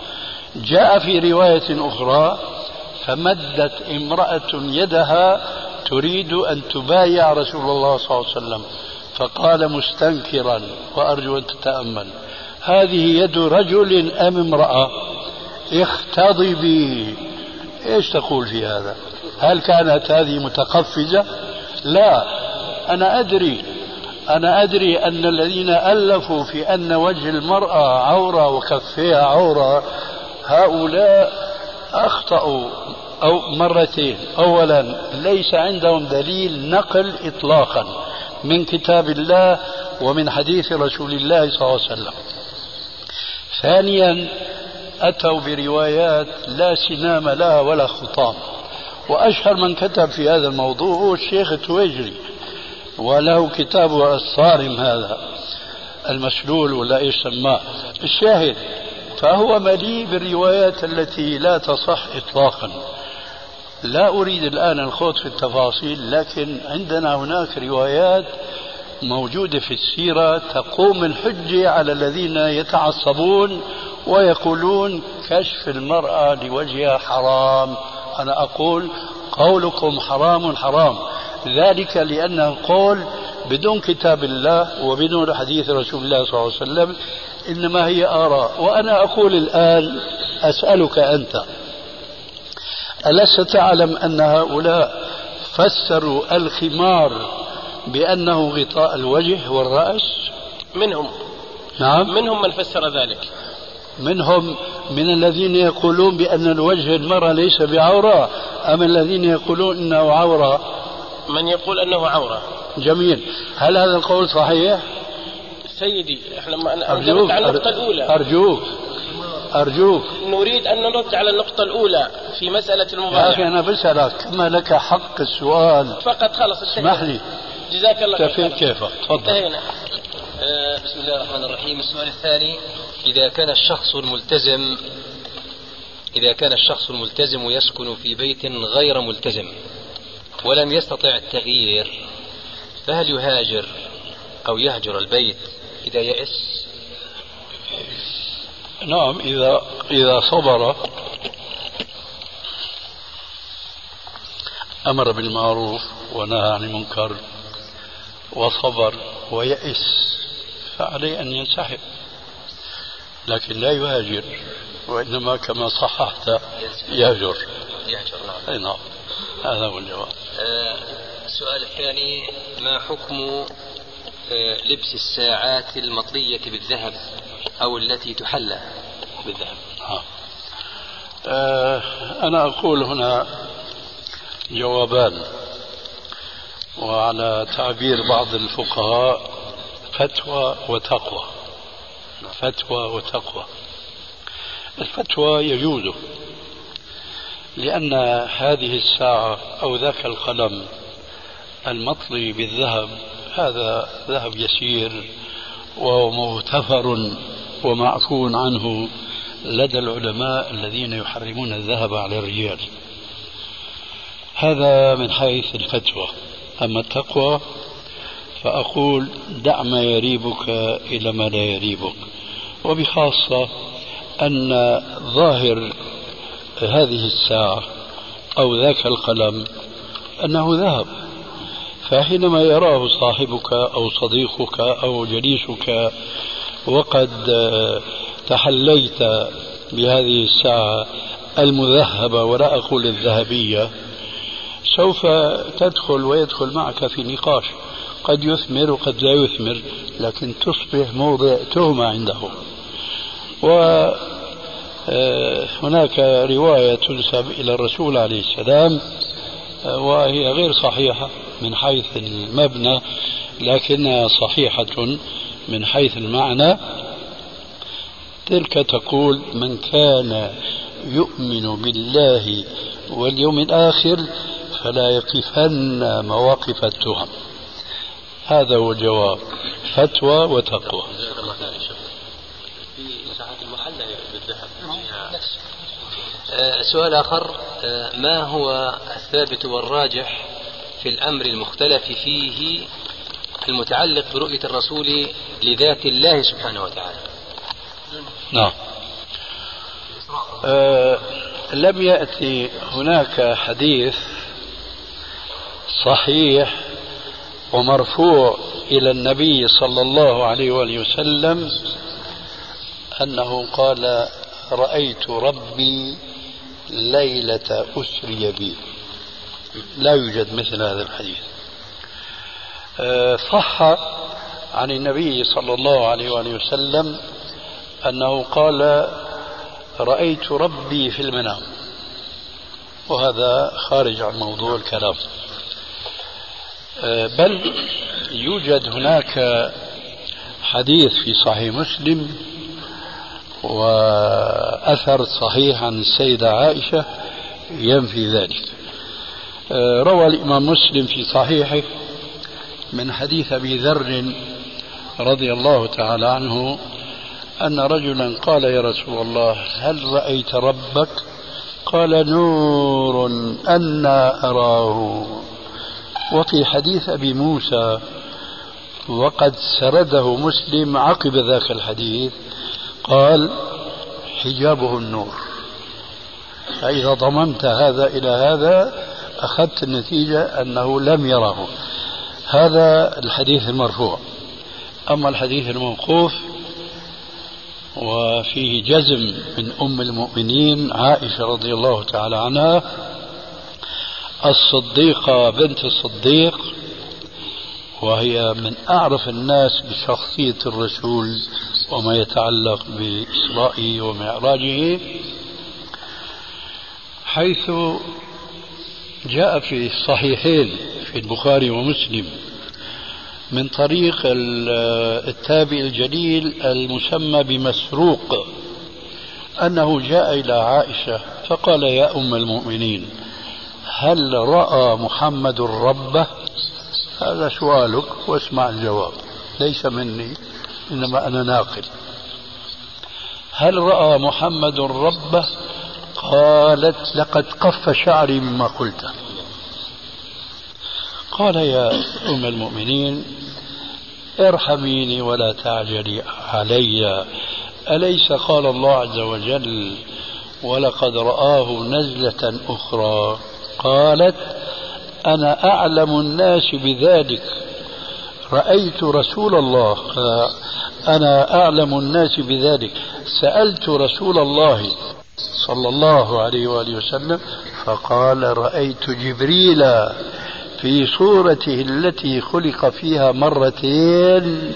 جاء في رواية أخرى فمدت امرأة يدها تريد أن تبايع رسول الله صلى الله عليه وسلم. فقال مستنكرا وأرجو أن تتأمل. هذه يد رجل أم امرأة؟ اختضبي. إيش تقول في هذا؟ هل كانت هذه متقفزة لا. أنا أدري. أنا أدري أن الذين ألفوا في أن وجه المرأة عورة وكفيها عورة هؤلاء أخطأوا. أو مرتين. أولا ليس عندهم دليل نقل إطلاقا من كتاب الله ومن حديث رسول الله صلى الله عليه وسلم. ثانيا أتوا بروايات لا سنام لها ولا خطام وأشهر من كتب في هذا الموضوع هو الشيخ التويجري وله كتابه الصارم هذا المسلول ولا إيش سماه. الشاهد فهو مليء بالروايات التي لا تصح اطلاقا. لا أريد الآن الخوض في التفاصيل لكن عندنا هناك روايات موجودة في السيرة تقوم الحجه على الذين يتعصبون ويقولون كشف المرأة لوجهها حرام. أنا أقول قولكم حرام حرام. ذلك لأنه قول بدون كتاب الله وبدون حديث رسول الله صلى الله عليه وسلم إنما هي آراء. وأنا أقول الآن أسألك أنت ألست تعلم أن هؤلاء فسروا الخمار بأنه غطاء الوجه والرأس؟ منهم. نعم. منهم من فسر ذلك. منهم من الذين يقولون بأن الوجه المرأة ليس بعورة أم الذين يقولون أنه عورة؟ من يقول أنه عورة؟ جميل. هل هذا القول صحيح؟ سيدي إحنا ما أرجوك على النقطة الأولى. أرجوك. أرجوك. نريد أن نرد على النقطة الأولى في مسألة المبايعة يا أخي أنا بسألك ما لك حق السؤال؟ فقط خلص اسمح لي. جزاك الله خير كيفك تفضل. آه بسم الله الرحمن الرحيم. السؤال الثاني إذا كان الشخص الملتزم إذا كان الشخص الملتزم يسكن في بيت غير ملتزم ولم يستطع التغيير فهل يهاجر أو يهجر البيت إذا يئس نعم إذا إذا صبر أمر بالمعروف ونهى عن المنكر وصبر ويئس فعليه أن ينسحب. لكن لا يهاجر وإنما كما صححت يهجر. يهجر نعم. نعم هذا هو الجواب. السؤال الثاني ما حكم آه، لبس الساعات المطلية بالذهب؟ أو التي تحلى بالذهب. آه. آه أنا أقول هنا جوابان. وعلى تعبير بعض الفقهاء فتوى وتقوى. فتوى وتقوى. الفتوى يجوز لأن هذه الساعة أو ذاك القلم المطلي بالذهب هذا ذهب يسير وهو مغتفر. ومعفو عنه لدى العلماء الذين يحرمون الذهب على الرجال هذا من حيث الفتوى. أما التقوى فأقول دع ما يريبك إلى ما لا يريبك. وبخاصة أن ظاهر هذه الساعة أو ذاك القلم أنه ذهب. فحينما يراه صاحبك أو صديقك أو جليسك وقد تحليت بهذه الساعة المذهبة ولا أقول الذهبية سوف تدخل ويدخل معك في نقاش. قد يثمر وقد لا يثمر لكن تصبح موضع تهمة عنده. و آه، رواية تنسب إلى الرسول عليه السلام آه، وهي غير صحيحة من حيث المبنى لكنها صحيحة. من حيث المعنى تلك تقول من كان يؤمن بالله واليوم الآخر فلا يقفن مواقف التهم. هذا هو الجواب فتوى وتقوى. سؤال آخر ما هو الثابت والراجح في الأمر المختلف فيه المتعلق برؤية الرسول لذات الله سبحانه وتعالى. نعم. أه لم يأتي هناك حديث صحيح ومرفوع إلى النبي صلى الله عليه وآله وسلم أنه قال رأيت ربي ليلة أسري بي. لا يوجد مثل هذا الحديث. صح عن النبي صلى الله عليه وآله وسلم أنه قال رأيت ربي في المنام. وهذا خارج عن موضوع الكلام. أه، بل يوجد هناك حديث في صحيح مسلم وأثر صحيح عن السيدة عائشة ينفي ذلك. أه، روى الإمام مسلم في صحيحه من حديث أبي ذر رضي الله تعالى عنه أن رجلا قال يا رسول الله هل رأيت ربك؟ قال نور أنا أراه. وفي حديث أبي موسى وقد سرده مسلم عقب ذاك الحديث قال حجابه النور. فإذا ضممت هذا إلى هذا أخذت النتيجة أنه لم يره. هذا الحديث المرفوع. أما الحديث الموقوف وفيه جزم من أم المؤمنين عائشة رضي الله تعالى عنها الصديقة بنت الصديق وهي من أعرف الناس بشخصية الرسول وما يتعلق بإسرائه ومعراجه حيث جاء في الصحيحين في البخاري ومسلم من طريق التابع الجليل المسمى بمسروق أنه جاء إلى عائشة فقال يا أم المؤمنين هل رأى محمد ربه؟ هذا سؤالك واسمع الجواب ليس مني إنما أنا ناقل. هل رأى محمد ربه؟ قالت لقد قف شعري مما قلته. قال يا أم المؤمنين ارحميني ولا تعجلي علي. أليس قال الله عز وجل ولقد رآه نزلة أخرى قالت أنا أعلم الناس بذلك رأيت رسول الله أنا أعلم الناس بذلك. سألت رسول الله صلى الله عليه وآله وسلم فقال رأيت جبريل في صورته التي خلق فيها مرتين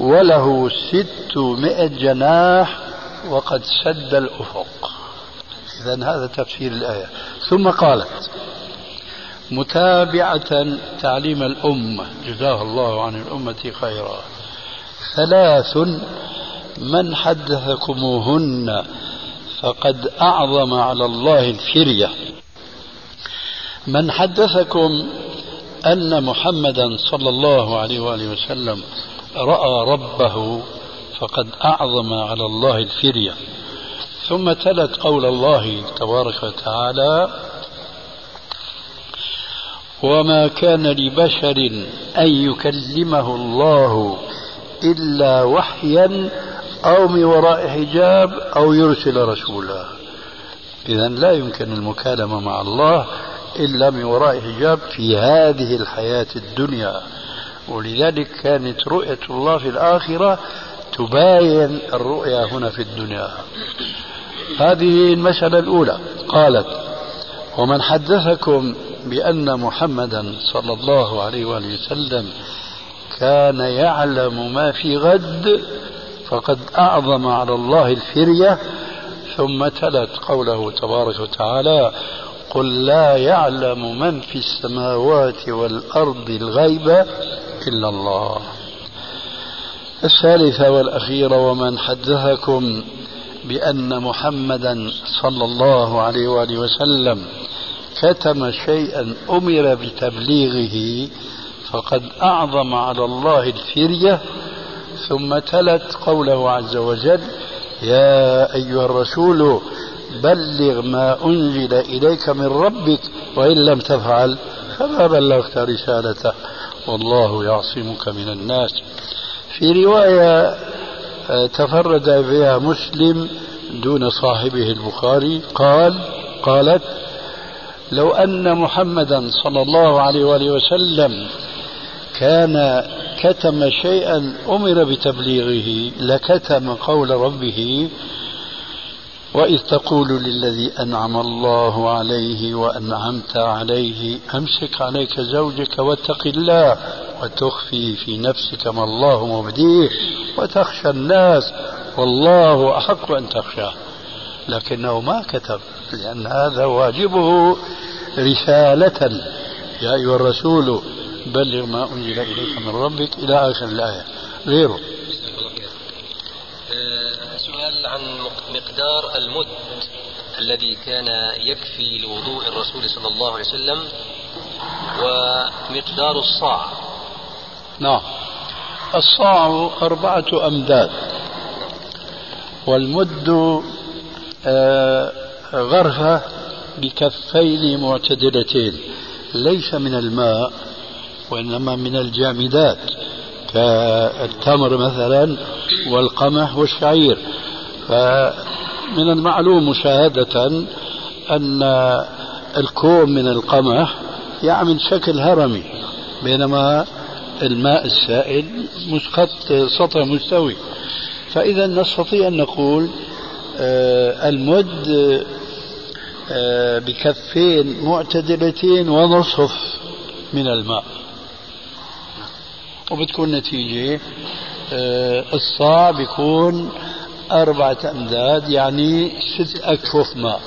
وله ستمائة جناح وقد سد الأفق. إذا هذا تفسير الآية. ثم قالت متابعة تعليم الأمة جزاه الله عن الأمة خيرا. ثلاث من حدثكموهن فقد أعظم على الله الفرية. من حدثكم أن محمدا صلى الله عليه وآله وسلم رأى ربه فقد أعظم على الله الفرية. ثم تلت قول الله تبارك وتعالى وما كان لبشر أن يكلمه الله إلا وحيا أو من وراء حجاب أو يرسل رسولا. إذا لا يمكن المكالمة مع الله إلا من وراء حجاب في هذه الحياة الدنيا. ولذلك كانت رؤية الله في الآخرة تباين الرؤيا هنا في الدنيا. هذه المسألة الأولى. قالت ومن حدثكم بأن محمدا صلى الله عليه وآله وسلم كان يعلم ما في غد فقد أعظم على الله الفرية ثم تلت قوله تبارك وتعالى قل لا يعلم من في السماوات والأرض الغيب إلا الله. الثالثة والأخيرة ومن حدثكم بأن محمدا صلى الله عليه وآله وسلم كتم شيئا أمر بتبليغه فقد أعظم على الله الفرية ثم تلت قوله عز وجل يا أيها الرسول بلغ ما أنزل إليك من ربك وإن لم تفعل فما بلغت رسالته. والله يعصمك من الناس. في رواية آه، تفرد بها مسلم دون صاحبه البخاري قال قالت لو أن محمدا صلى الله عليه وآله وسلم كان كتم شيئا أمر بتبليغه لكتم قول ربه وإذ تقول للذي أنعم الله عليه وأنعمت عليه أمسك عليك زوجك واتق الله وتخفي في نفسك ما الله مبديه وتخشى الناس والله أحق أن تخشاه. لكنه ما كتب لأن هذا واجبه رسالة. يا أيها الرسول بلغ ما أنزل إليك من ربك إلى آخر الآية. غيره. عن مقدار المد الذي كان يكفي لوضوء الرسول صلى الله عليه وسلم ومقدار الصاع. نعم. الصاع أربعة أمداد. والمد آه، غرفة بكفين معتدلتين. ليس من الماء وإنما من الجامدات كالتمر مثلا والقمح والشعير. فمن المعلوم مشاهدة أن الكوم من القمح يعمل شكل هرمي بينما الماء السائل خط سطح مستوي. فإذا نستطيع أن نقول آه، المد آه، بكفين معتدلتين ونصف من الماء. وبتكون نتيجة آه، الصاع بيكون أربعة أمداد يعني ست أكفف ماء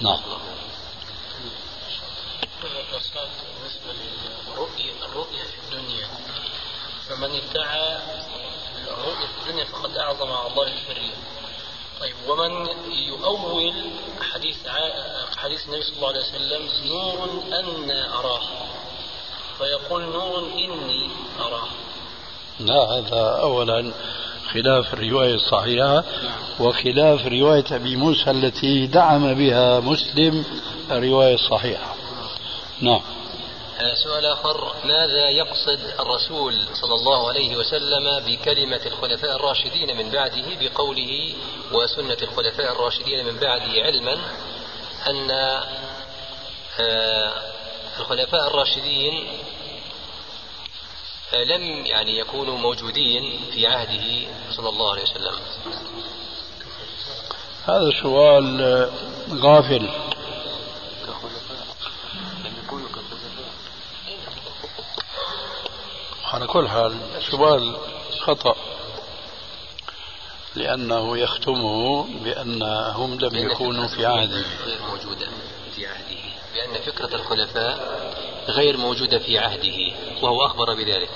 نعم. الرؤية في الدنيا فمن ادعى الرؤية في الدنيا فقد أعظم على الله الفرية طيب ومن يؤول حديث حديث النبي صلى الله عليه وسلم نور أن أراه. فيقول نور إني أراه. لا هذا أولا. خلاف الرواية الصحيحة وخلاف رواية أبي موسى التي دعم بها مسلم الرواية الصحيحة. نعم. آه، سؤال آخر. ماذا يقصد الرسول صلى الله عليه وسلم بكلمة الخلفاء الراشدين من بعده بقوله وسنة الخلفاء الراشدين من بعده علما أن آه، الخلفاء الراشدين لم يعني يكونوا موجودين في عهده صلى الله عليه وسلم. هذا سؤال غافل. على كل حال سؤال خطأ. لأنه يختمه بأنهم لم يكونوا في عهده. غير موجودة في عهده. بأن فكرة الخلفاء غير موجودة في عهده وهو أخبر بذلك.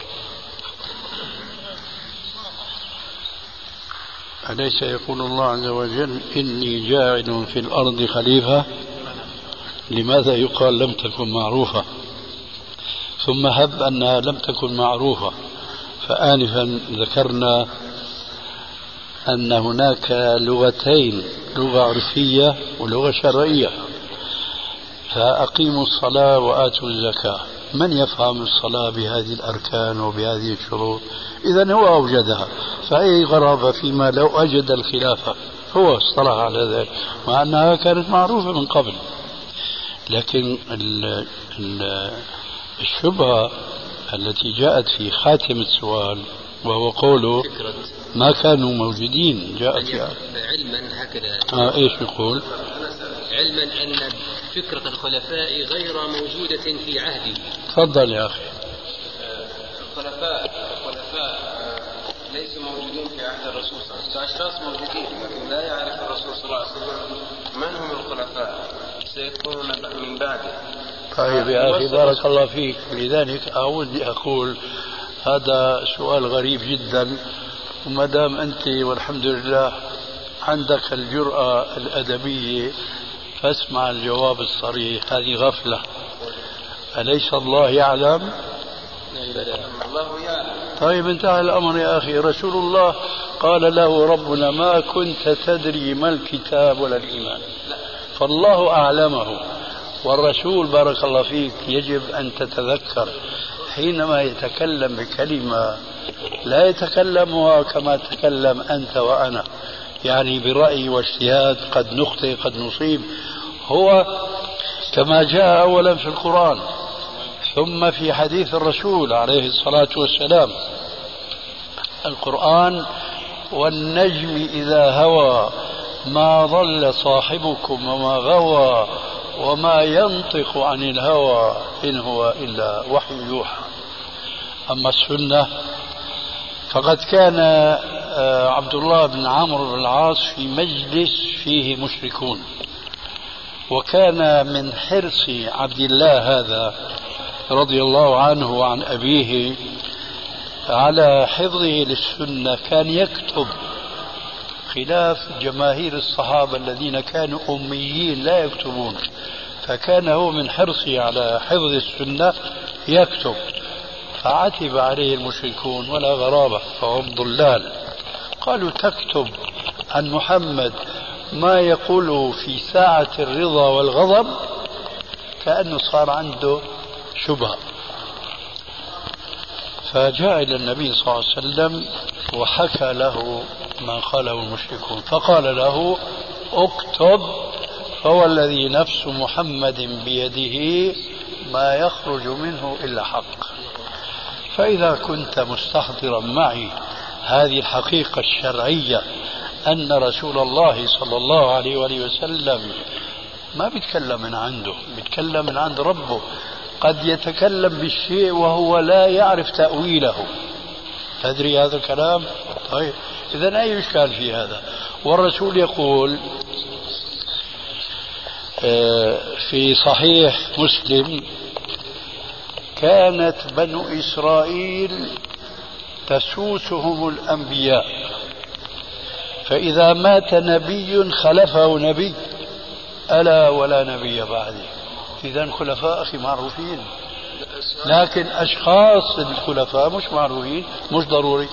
أليس يقول الله عز وجل إني جاعل في الأرض خليفة؟ لماذا يقال لم تكن معروفة؟ ثم هب أنها لم تكن معروفة فآنفا ذكرنا أن هناك لغتين لغة عرفية ولغة شرعية. فأقيموا الصلاة وآتوا الزكاة. من يفهم الصلاة بهذه الأركان وبهذه الشروط؟ إذا هو أوجدها. فأي غرابة فيما لو أجد الخلافة هو اصطلح على ذلك مع أنها كانت معروفة من قبل. لكن ال ال الشبهة التي جاءت في خاتم السؤال وهو قوله ما كانوا موجودين جاء في علما هكذا. آه إيش يقول؟ علما أن فكرة الخلفاء غير موجودة في عهده. تفضل يا أخي. الخلفاء الخلفاء ليسوا موجودين في عهد الرسول صلى الله عليه وسلم. أشخاص موجودين لكن لا يعرف الرسول صلى الله عليه وسلم من هم الخلفاء. سيكونون من بعده. طيب يا أخي بارك الله فيك. لذلك أودي أقول هذا سؤال غريب جدا. وما دام أنت والحمد لله عندك الجرأة الأدبية فاسمع الجواب الصريح. هذه غفلة. أليس الله يعلم؟ طيب انتهى الأمر يا أخي. رسول الله قال له ربنا ما كنت تدري ما الكتاب ولا الإيمان. فالله أعلمه. والرسول بارك الله فيك يجب أن تتذكر حينما يتكلم بكلمة. لا يتكلمها كما تكلم أنت وأنا. يعني برأي واجتهاد قد نخطئ قد نصيب. هو كما جاء أولا في القرآن ثم في حديث الرسول عليه الصلاة والسلام. القرآن والنجم إذا هوى ما ضل صاحبكم وما غوى وما ينطق عن الهوى إن هو إلا وحي يوحى. أما السنة فقد كان آه، عبد الله بن عمرو بن العاص في مجلس فيه مشركون. وكان من حرص عبد الله هذا رضي الله عنه وعن أبيه على حفظه للسنة كان يكتب خلاف جماهير الصحابة الذين كانوا أميين لا يكتبون فكان هو من حرصه على حفظ السنة يكتب. فعتب عليه المشركون ولا غرابة فهم ضلال. قالوا تكتب عن محمد ما يقوله في ساعة الرضا والغضب كأنه صار عنده شبهة. فجاء إلى النبي صلى الله عليه وسلم وحكى له ما قاله المشركون. فقال له اكتب فهو الذي نفس محمد بيده ما يخرج منه إلا حق. فإذا كنت مستحضرا معي هذه الحقيقة الشرعية أن رسول الله صلى الله عليه وآله وسلم ما بيتكلم من عنده بيتكلم من عند ربه. قد يتكلم بالشيء وهو لا يعرف تأويله. تدري هذا الكلام؟ طيب إذا أي إشكال في هذا؟ والرسول يقول آه، في صحيح مسلم كانت بنو إسرائيل تسوسهم الأنبياء. فإذا مات نبي خلفه نبي ألا ولا نبي بعده. إذا خلفاء أخي معروفين. لكن أشخاص الخلفاء مش معروفين مش ضروري.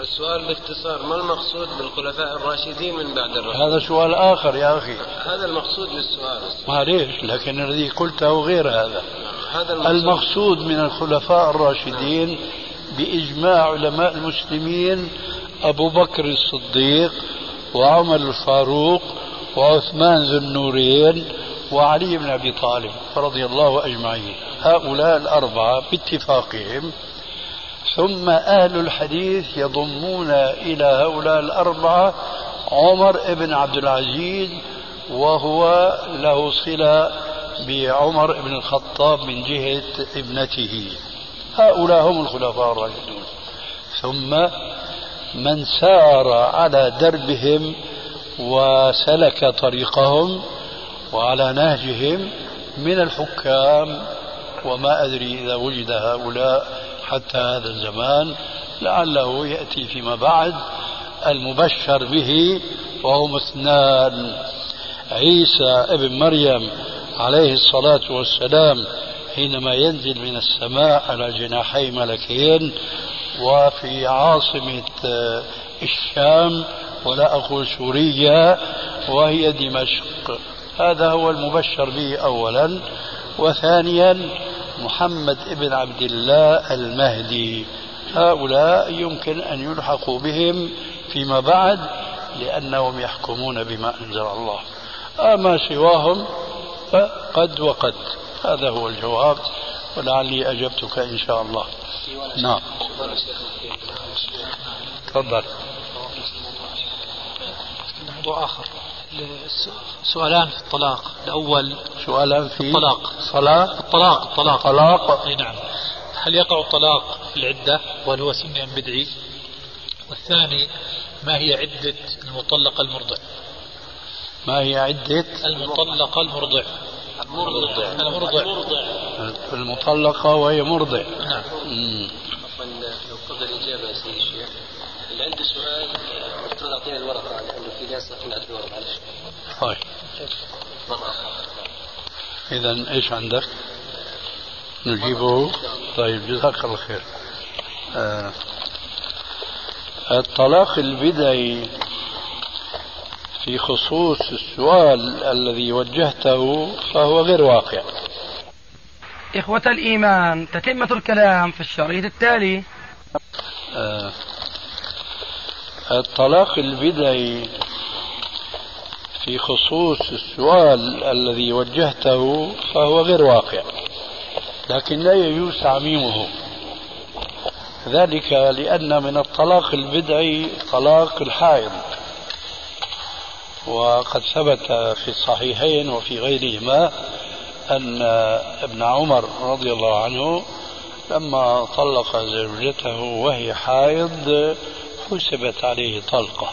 السؤال باختصار ما المقصود بالخلفاء الراشدين من بعد الرسول؟ هذا سؤال آخر يا أخي. هذا المقصود بالسؤال معليش لكن الذي قلته غير هذا. هذا المقصود, المقصود من الخلفاء الراشدين بإجماع علماء المسلمين أبو بكر الصديق وعمر الفاروق وعثمان ذو النورين وعلي بن أبي طالب رضي الله أجمعين. هؤلاء الأربعة باتفاقهم. ثم أهل الحديث يضمون إلى هؤلاء الأربعة عمر بن عبد العزيز وهو له صلة بعمر بن الخطاب من جهة ابنته. هؤلاء هم الخلفاء الراشدون. ثم من سار على دربهم وسلك طريقهم وعلى نهجهم من الحكام وما أدري إذا وجد هؤلاء حتى هذا الزمان لعله يأتي فيما بعد المبشر به وهم اثنان عيسى ابن مريم عليه الصلاة والسلام حينما ينزل من السماء على جناحي ملكين وفي عاصمة الشام ولا أقول سوريا وهي دمشق. هذا هو المبشر به أولا. وثانيا محمد ابن عبد الله المهدي. هؤلاء يمكن أن يلحقوا بهم فيما بعد لأنهم يحكمون بما أنزل الله. أما سواهم فقد وقد. هذا هو الجواب. ولعلي أجبتك إن شاء الله. نعم. تفضل. موضوع آخر. سؤالان في الطلاق. الأول سؤالان في الطلاق. صلاة. الطلاق الطلاق. طلاق أي نعم. هل يقع الطلاق في العدة؟ وهل هو سنة أم بدعي؟ والثاني ما هي عدة المطلقة المرضع؟ ما هي عدة؟ المطلقة المرضع. المرضع المرضع المطلقة وهي مرضع. نعم. لو قبل الإجابة يا سيدي الشيخ اللي عنده سؤال دكتور أعطينا الورقة لأنه في ناس أخذنا الورقة معلش. طيب. إذا إيش عندك؟ نجيبه. طيب جزاك الله خير. آه الطلاق البدعي في خصوص السؤال الذي وجهته فهو غير واقع. إخوة الإيمان تتمة الكلام في الشريط التالي. آه الطلاق البدعي في خصوص السؤال الذي وجهته فهو غير واقع لكن لا يجوز تعميمه. ذلك لأن من الطلاق البدعي طلاق الحائض. وقد ثبت في الصحيحين وفي غيرهما أن ابن عمر رضي الله عنه لما طلق زوجته وهي حائض حسبت عليه طلقة.